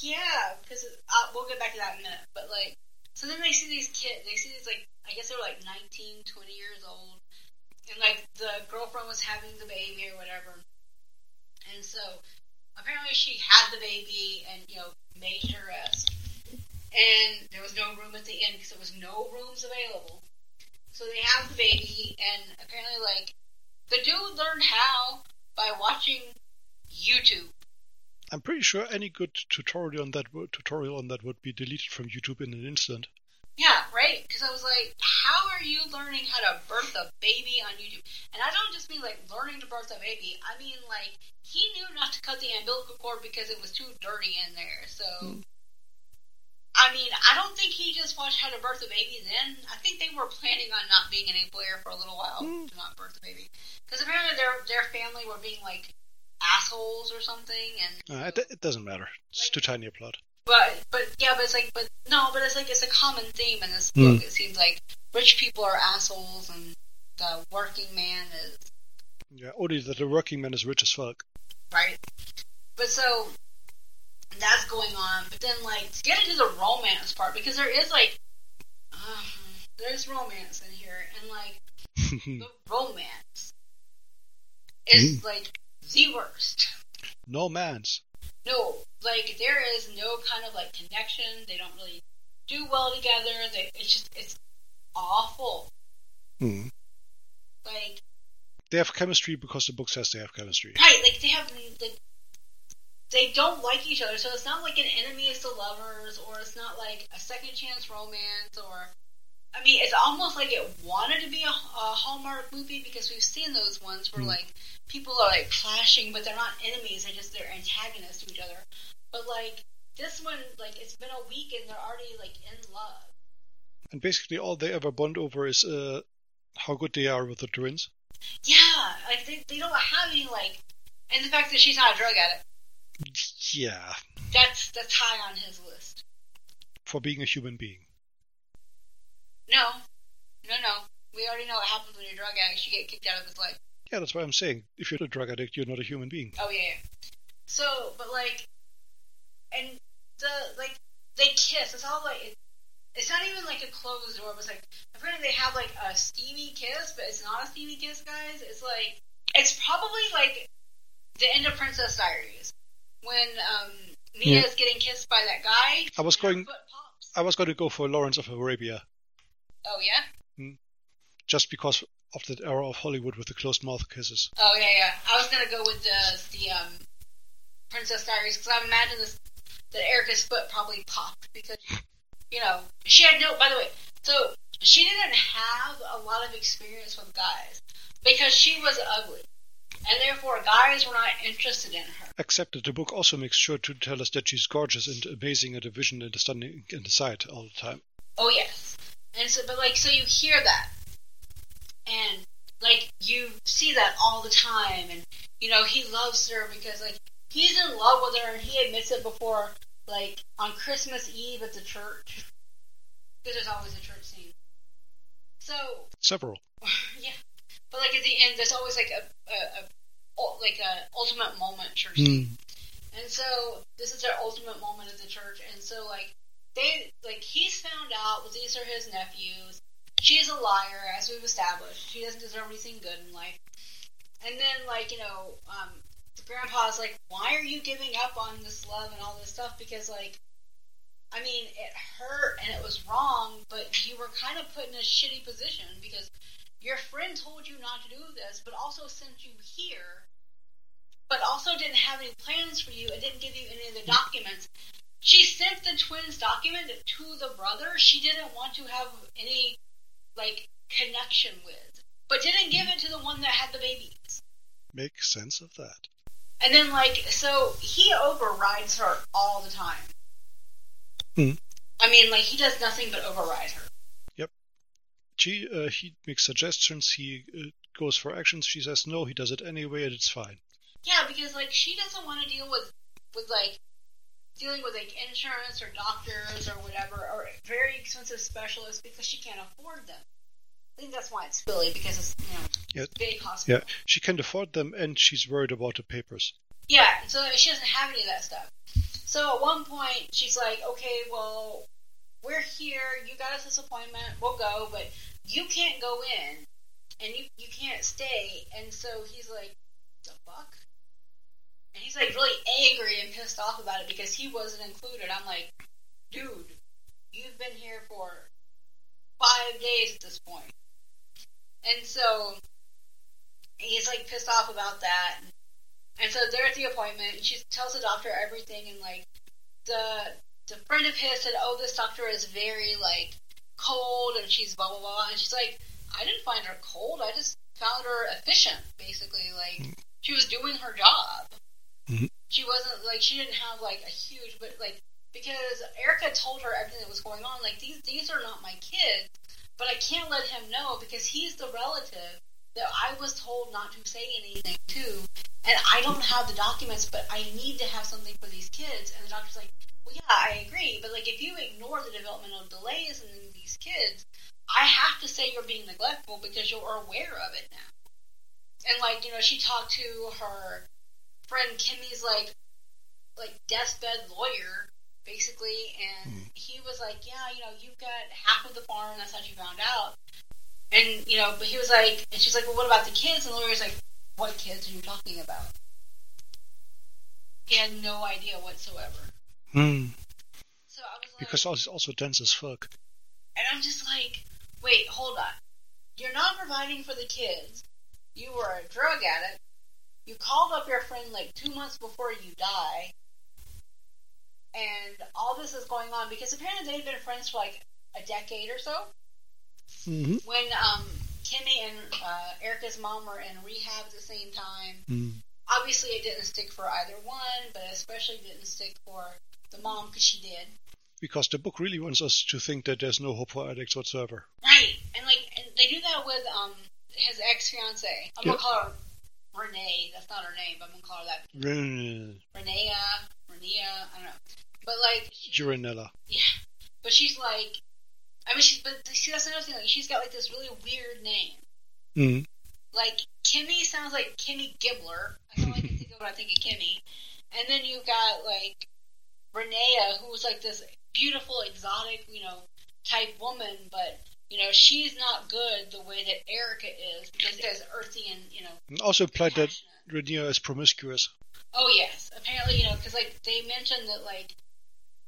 Yeah, because uh, we'll get back to that in a minute. But like, so then they see these kids. They see these like, I guess they're like 19, 20 years old, and like the girlfriend was having the baby or whatever. And so apparently she had the baby and you know made her rest, and there was no room at the inn because there was no rooms available. So they have the baby, and apparently like the dude learned how by watching YouTube. I'm pretty sure any good tutorial on that tutorial on that would be deleted from YouTube in an instant. Because I was like, how are you learning how to birth a baby on YouTube? And I don't just mean like learning to birth a baby. I mean like he knew not to cut the umbilical cord because it was too dirty in there. So, Hmm. I mean, I don't think he just watched how to birth a baby then. I think they were planning on not being in a player for a little while Hmm. to not birth the baby. Because apparently their their family were being like assholes or something, and Uh, it, it doesn't matter. It's too tiny a plot. But but yeah, but it's like but no, but it's like it's a common theme in this Hmm. book. It seems like rich people are assholes and the working man is Yeah, only that the working man is rich as fuck. right. But so that's going on. But then like to get into the romance part because there is like uh, there's romance in here and like the romance is like the worst. no man's. No, like there is no kind of like connection. They don't really do well together. They, it's just it's awful. Hmm. Like They have chemistry because the book says they have chemistry. right, like they have like they don't like each other, so it's not like an enemies to lovers, or it's not like a second chance romance, or I mean, it's almost like it wanted to be a, a Hallmark movie because we've seen those ones where Mm. like people are like clashing, but they're not enemies; they just they're antagonists to each other. But like this one, like it's been a week and they're already like in love. And basically, all they ever bond over is uh, how good they are with the twins. Yeah, like they they don't have any like, and the fact that she's not a drug addict, Yeah, that's that's high on his list. for being a human being. No, no, no. We already know what happens when you're a drug addict. You get kicked out of this life. Yeah, that's why I'm saying if you're a drug addict, you're not a human being. Oh yeah, yeah. So, but like, and the like they kiss. It's all like it, it's not even like a closed door. It was like apparently they have like a steamy kiss, but it's not a steamy kiss, guys. It's like it's probably like the end of Princess Diaries when um mia is getting kissed by that guy. I was going-. I was going to go for Lawrence of Arabia Oh yeah. just because of that era of Hollywood with the closed mouth kisses. Oh yeah, yeah. I was gonna go with the the um Princess Diaries because I imagine this that Erica's foot probably popped because you know she had no. By the way, so she didn't have a lot of experience with guys because she was ugly, and therefore guys were not interested in her. Except that the book also makes sure to tell us that she's gorgeous and amazing at a vision and a stunning and the sight all the time. Oh yes, and so but like so you hear that, and like you see that all the time, and you know he loves her because like he's in love with her, and he admits it before like on Christmas Eve at the church because there's always a church scene. So Several. yeah, but like at the end, there's always like a, a, a like a ultimate moment church scene. Hmm. And so this is their ultimate moment at the church. And so like they like he's found out that these are his nephews. She's a liar, as we've established. She doesn't deserve anything good in life. And then like you know, um, the grandpa's like, why are you giving up on this love and all this stuff? Because like. I mean, it hurt and it was wrong, but you were kind of put in a shitty position because your friend told you not to do this, but also sent you here, but also didn't have any plans for you and didn't give you any of the documents. She sent the twins document to the brother she didn't want to have any like connection with, but didn't give it to the one that had the babies. Make sense of that. And then like so he overrides her all the time. Hmm. I mean, like he does nothing but override her. Yep. She, uh, he makes suggestions, he uh, goes for actions, she says no, he does it anyway, and it's fine. Yeah, because like she doesn't want to deal with with like dealing with like insurance or doctors or whatever or very expensive specialists because she can't afford them. I think that's why it's Philly because it's you know Yeah. big hospital. Yeah, she can't afford them, and she's worried about the papers. Yeah, so she doesn't have any of that stuff. So at one point she's like, okay, well we're here. You got us this appointment. We'll go, but you can't go in and you you can't stay. And so he's like, the fuck. And he's like really angry and pissed off about it because he wasn't included. I'm like, dude, you've been here for five days at this point. And so he's like pissed off about that. And so they're at the appointment and she tells the doctor everything and like the the friend of his said, Oh, this doctor is very like cold and she's blah blah blah and she's like, I didn't find her cold, I just found her efficient, basically. Like hmm. she was doing her job Mhm. she wasn't like she didn't have like a huge but like because Erica told her everything that was going on like these these are not my kids but I can't let him know because he's the relative that I was told not to say anything to and I don't have the documents but I need to have something for these kids and the doctor's like well yeah I agree but like if you ignore the developmental delays in these kids I have to say you're being neglectful because you're aware of it now and like you know she talked to her friend Kimmy's like like deathbed lawyer basically and Hmm. he was like yeah you know you've got half of the farm that's how she found out and you know but he was like and she's like well what about the kids and the lawyer's like what kids are you talking about he had no idea whatsoever Hmm. so I was like Because it's also dense as fuck. and I'm just like, wait, hold on. You're not providing for the kids. You were a drug addict. You called up your friend like two months before you die. and all this is going on because apparently they've been friends for like a decade or so. hmm When um, Kimmy and uh, Erica's mom were in rehab at the same time, Mm. obviously it didn't stick for either one, but especially didn't stick for the mom because she did. Because the book really wants us to think that there's no hope for addicts whatsoever. Right, and like and they do that with um his ex fiance. I'm Yeah. gonna call her Renee. That's not her name, but I'm gonna call her that. Renee. Renea, Renea. I don't know, but like, she- yeah, but she's like, I mean, she's but see that's another thing. Like, she's got like this really weird name. Mm. Like Kimmy sounds like Kimmy Gibbler. That's all I can think of when I think of Kimmy. And then you've got like Renea, who was like this beautiful, exotic, you know, type woman, but you know she's not good the way that Erica is because it is earthy and you know And Also implied that passionate. Renia is promiscuous. Oh yes, apparently you know because like they mentioned that like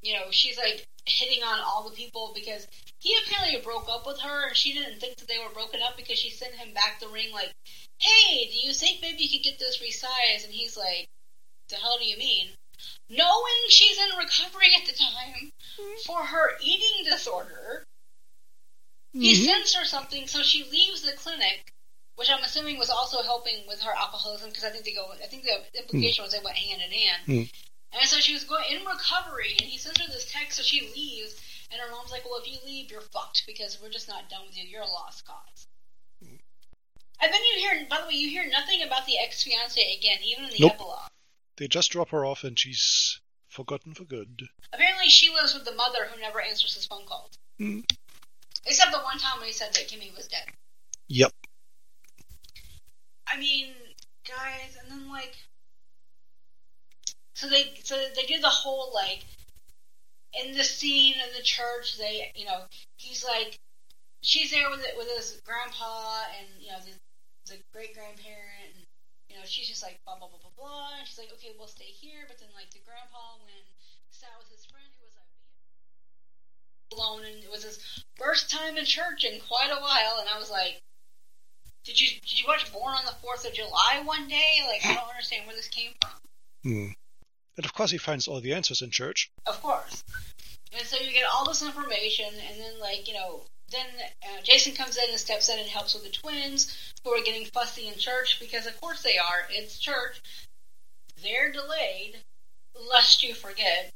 you know she's like hitting on all the people because he apparently broke up with her and she didn't think that they were broken up because she sent him back the ring like, hey, do you think maybe you could get this resized? And he's like, the hell do you mean? Knowing she's in recovery at the time mm-hmm. for her eating disorder, he Mhm. sends her something so she leaves the clinic. Which I'm assuming was also helping with her alcoholism because I think they go. I think the implication was they went hand in hand. Hmm. And so she was going in recovery, and he sends her this text, so she leaves, and her mom's like, "Well, if you leave, you're fucked because we're just not done with you. You're a lost cause." And then you hear, by the way, you hear nothing about the ex fiance again, even in the Nope. epilogue. They just drop her off and she's forgotten for good. Apparently, she lives with the mother who never answers his phone calls, Hmm. Except the one time when he said that Kimmy was dead. Yep. I mean, guys, and then like, so they so they do the whole like, in the scene in the church, they you know he's like, she's there with it with his grandpa and you know the the great grandparent and you know she's just like blah blah blah blah blah and she's like okay we'll stay here but then like the grandpa went sat with his friend alone and it was his first time in church in quite a while and I was like did you did you watch Born on the Fourth of July one day? Like I don't understand where this came from. Hmm. And of course he finds all the answers in church. Of course. And so you get all this information, and then like you know, then uh, Jason comes in and steps in and helps with the twins who are getting fussy in church because of course they are. It's church. They're delayed, lest you forget,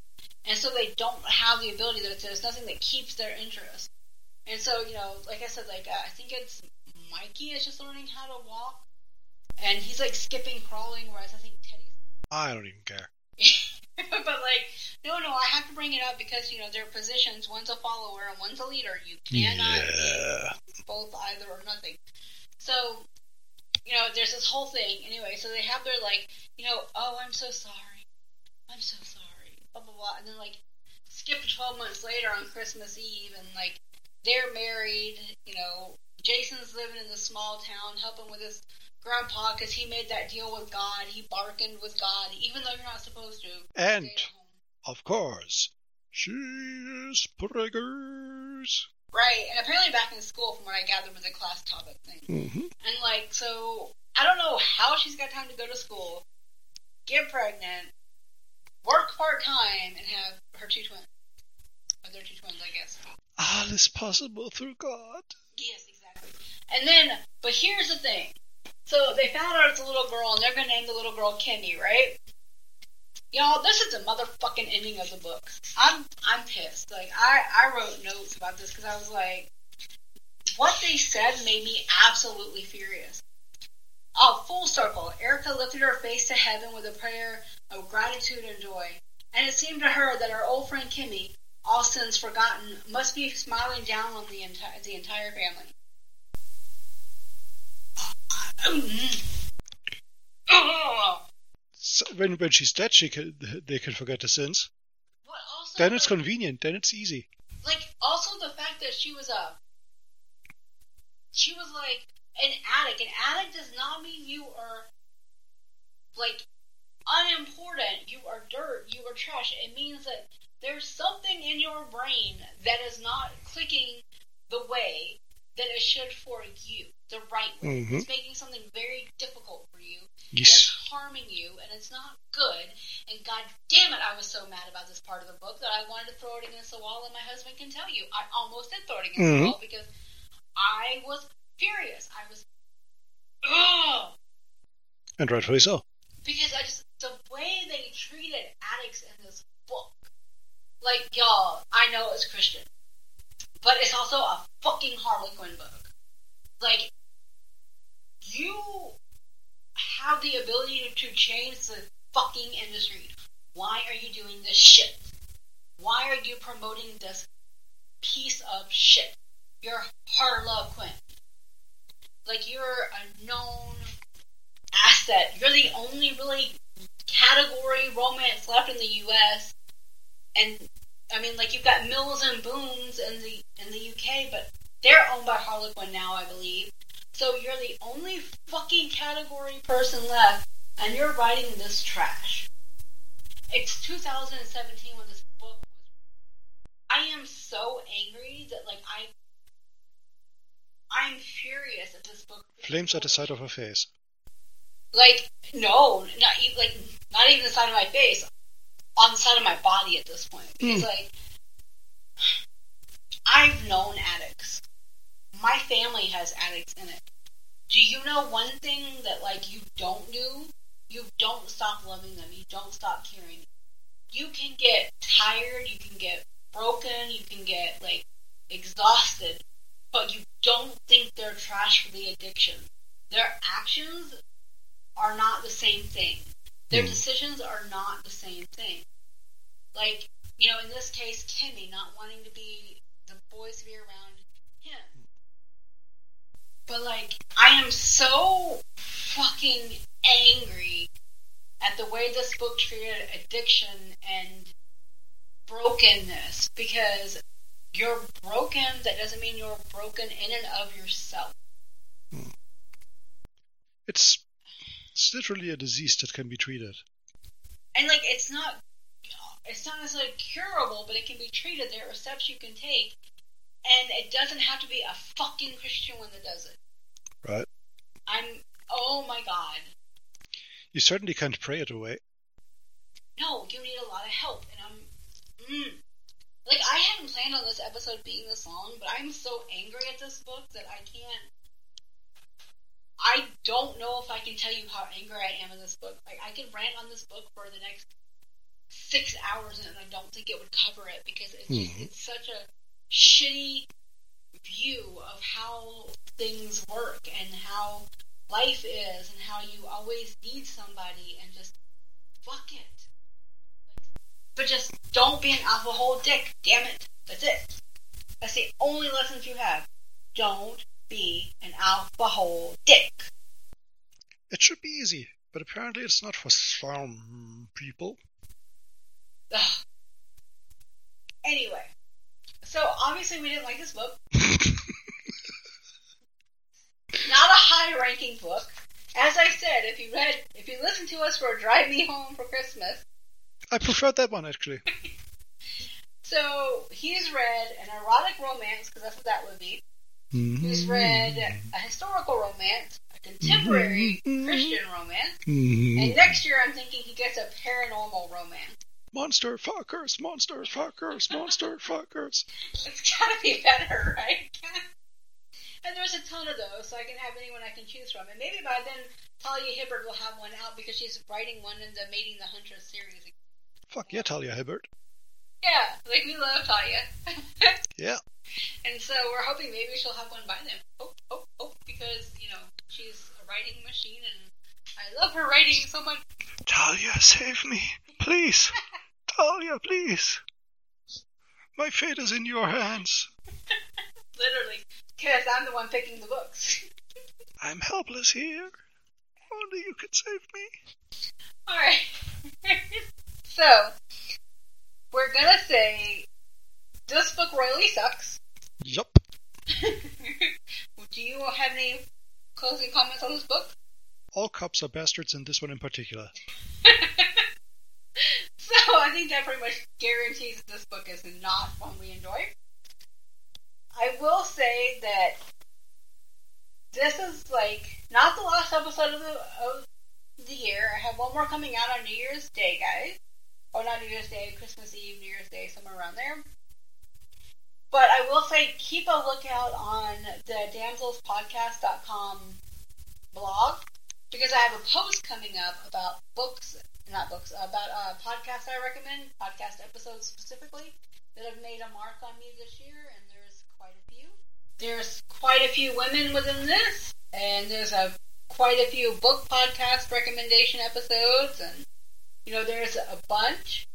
and so they don't have the ability. That there's nothing that keeps their interest. And so you know, like I said, like uh, I think it's Mikey is just learning how to walk, and he's like skipping, crawling, whereas I think Teddy's I don't even care. but like, no, no, I have to bring it up because you know their positions. One's a follower and one's a leader. You cannot Yeah. be both either or nothing. So, you know, there's this whole thing. Anyway, so they have their like, you know, oh, I'm so sorry, I'm so sorry, blah blah blah, and then like, skip to 12 months later on Christmas Eve, and like, they're married. You know, Jason's living in the small town, helping with his grandpa because he made that deal with God. He bargained with God, even though you're not supposed to. And, Stay at home. of course, she is preggers. Right, and apparently back in school, from what I gathered, was a class topic thing. Mm-hmm. And like, so I don't know how she's got time to go to school, get pregnant, work part time, and have her two twins. Or their two twins, I guess. All is possible through God. Yes, exactly. And then, but here's the thing. So they found out it's a little girl, and they're gonna name the little girl Kimmy, right? Y'all, this is the motherfucking ending of the book. I'm I'm pissed. Like I I wrote notes about this because I was like, what they said made me absolutely furious. Oh, full circle. Erica lifted her face to heaven with a prayer of gratitude and joy, and it seemed to her that her old friend Kimmy, all sins forgotten, must be smiling down on the entire the entire family. So when when she's dead, she can they can forget the sins. Also, Then it's like, convenient. Then it's easy. like also the fact that she was a she was like an addict. An addict does not mean you are like unimportant. You are dirt. You are trash. It means that there's something in your brain that is not clicking the way that it should for you, the right way. Mhm. It's making something very difficult for you. Yes. It's harming you, and it's not good. And God damn it, I was so mad about this part of the book that I wanted to throw it against the wall, and my husband can tell you. I almost did throw it against Mhm. the wall because I was furious. I was, ugh! And rightfully so. because I just the way they treated addicts in this book, like y'all, I know it's Christian, but it's also a fucking Harlequin book. Like you have the ability to change the fucking industry. Why are you doing this shit? Why are you promoting this piece of shit? You're Harlequin. Like you're a known asset. You're the only really category romance left in the U.S. And I mean, like you've got Mills and Boons in the in the UK, but they're owned by Harlequin now, I believe. So you're the only fucking category person left, and you're writing this trash. It's 2017 when this book was. I am so angry that like I. I'm furious at this book. Flames at the side of her face. Like, no, not e- like not even the side of my face, on the side of my body at this point. Because Hmm. like, I've known addicts. My family has addicts in it. Do you know one thing that like you don't do? You don't stop loving them. You don't stop caring. You can get tired. You can get broken. You can get like exhausted, but you don't think they're trash for the addiction. Their actions are not the same thing. Their Hmm. decisions are not the same thing. Like, you know, in this case, Timmy not wanting to be the boys to be around him. But like, I am so fucking angry at the way this book treated addiction and brokenness because you're broken that doesn't mean you're broken in and of yourself It's it's literally a disease that can be treated. and like it's not it's not necessarily curable but it can be treated there are steps you can take and it doesn't have to be a fucking christian one that does it Right. i'm oh my god You certainly can't pray it away. no you need a lot of help and i'm mm. like i hadn't planned on this episode being this long but i'm so angry at this book that i can't i don't know if i can tell you how angry i am in this book like i could rant on this book for the next six hours and i don't think it would cover it because it's just Mhm. it's such a shitty view of how things work and how life is and how you always need somebody and just fuck it. But just don't be an alcohol dick. Damn it. That's it. That's the only lessons you have. Don't be an alcohol dick. It should be easy, but apparently it's not for some people. Ugh. Anyway, so obviously we didn't like this book. Not a high-ranking book. As I said, if you read, if you listen to us for Drive Me Home for Christmas, I preferred that one actually. so he's read an erotic romance because that's what that would be. Mm-hmm. He's read a historical romance, a contemporary mm-hmm. Christian romance, mm-hmm. and next year I'm thinking he gets a paranormal romance. Monster fuckers, monster fuckers, monster fuckers. It's gotta be better, right? and there's a ton of those, so I can have anyone I can choose from. And maybe by then Talia Hibbert will have one out because she's writing one in the Mating the Huntress series. Fuck yeah, Talia Hibbert. Yeah, like we love Talia. Yeah. and so we're hoping maybe she'll have one by then. Hope, hope, hope, because, you know, she's a writing machine and I love her writing so much. Talia, save me. Please. Talia, please. My fate is in your hands. Literally. Because I'm the one picking the books. I'm helpless here. Only you can save me. Alright. so, we're gonna say this book royally sucks. Yup. Do you have any closing comments on this book? All cops are bastards, and this one in particular. So I think that pretty much guarantees that this book is not one we enjoy. I will say that this is like not the last episode of the of the year. I have one more coming out on New Year's Day, guys. Or not New Year's Day, Christmas Eve, New Year's Day, somewhere around there. But I will say, keep a lookout on the damselspodcast.com blog because I have a post coming up about books, not books, about uh, podcasts I recommend, podcast episodes specifically, that have made a mark on me this year, and there's quite a few. There's quite a few women within this, and there's a quite a few book podcast recommendation episodes, and you know there's a bunch.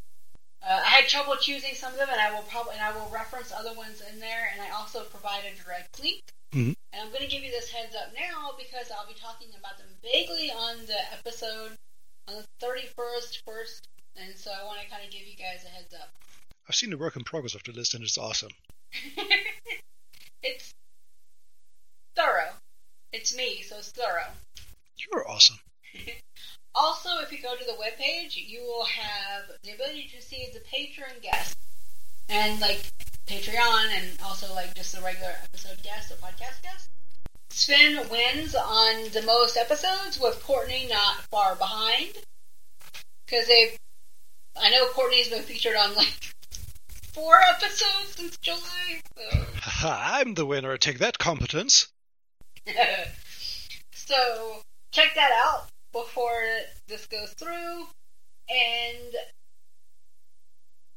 Uh, I had trouble choosing some of them, and I will probably and I will reference other ones in there, and I also provide a direct link. Mhm. And I'm going to give you this heads up now because I'll be talking about them vaguely on the episode on the 31st first, and so I want to kind of give you guys a heads up. I've seen the work in progress of the list, and it's awesome. it's thorough. It's me, so it's thorough. You're awesome. Also, if you go to the webpage, you will have the ability to see the Patreon guests. And like Patreon and also like just the regular episode guests or podcast guests. Sven wins on the most episodes with Courtney not far behind. Because they I know Courtney's been featured on like four episodes since July. So. I'm the winner. Take that, competence. so check that out before this goes through. And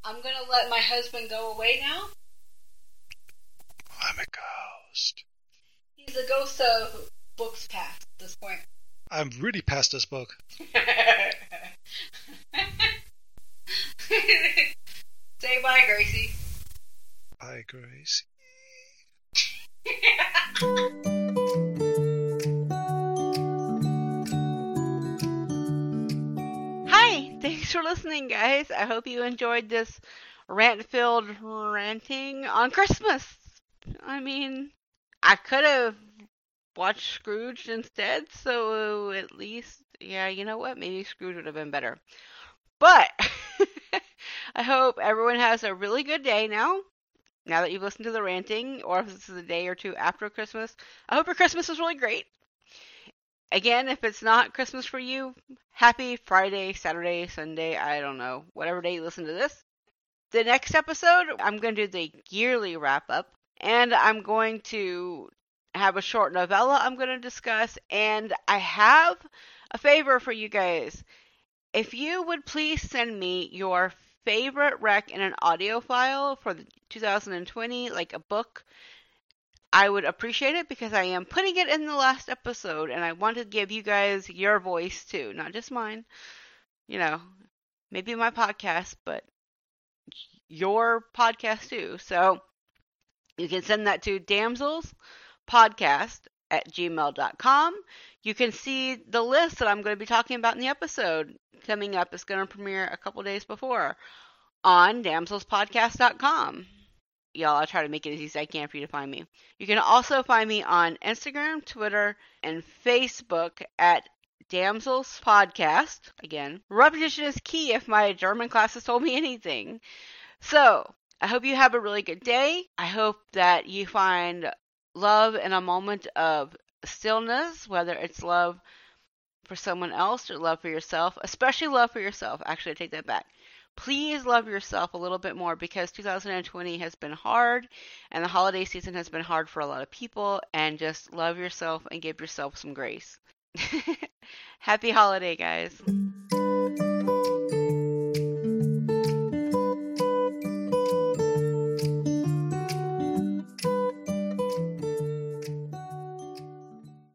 I'm gonna let my husband go away now. I'm a ghost. He's a ghost of books past this point. I'm really past this book. Say bye, Gracie. Bye, Grace. thanks for listening, guys. I hope you enjoyed this rant filled ranting on Christmas. I mean, I could have watched Scrooge instead, so at least, yeah, you know what? Maybe Scrooge would have been better. But I hope everyone has a really good day now. Now that you've listened to the ranting, or if this is a day or two after Christmas, I hope your Christmas was really great. Again, if it's not Christmas for you, happy Friday, Saturday, Sunday, I don't know, whatever day you listen to this. The next episode, I'm going to do the yearly wrap up, and I'm going to have a short novella I'm going to discuss, and I have a favor for you guys. If you would please send me your favorite rec in an audio file for the 2020, like a book, I would appreciate it because I am putting it in the last episode and I want to give you guys your voice too, not just mine. You know, maybe my podcast, but your podcast too. So you can send that to damselspodcast at gmail.com. You can see the list that I'm going to be talking about in the episode coming up. It's going to premiere a couple days before on damselspodcast.com y'all, I'll try to make it as easy as I can for you to find me. You can also find me on Instagram, Twitter, and Facebook at Damsels Podcast. Again, repetition is key if my German classes told me anything. So, I hope you have a really good day. I hope that you find love in a moment of stillness, whether it's love for someone else or love for yourself, especially love for yourself. Actually, I take that back please love yourself a little bit more because 2020 has been hard and the holiday season has been hard for a lot of people and just love yourself and give yourself some grace. Happy holiday, guys.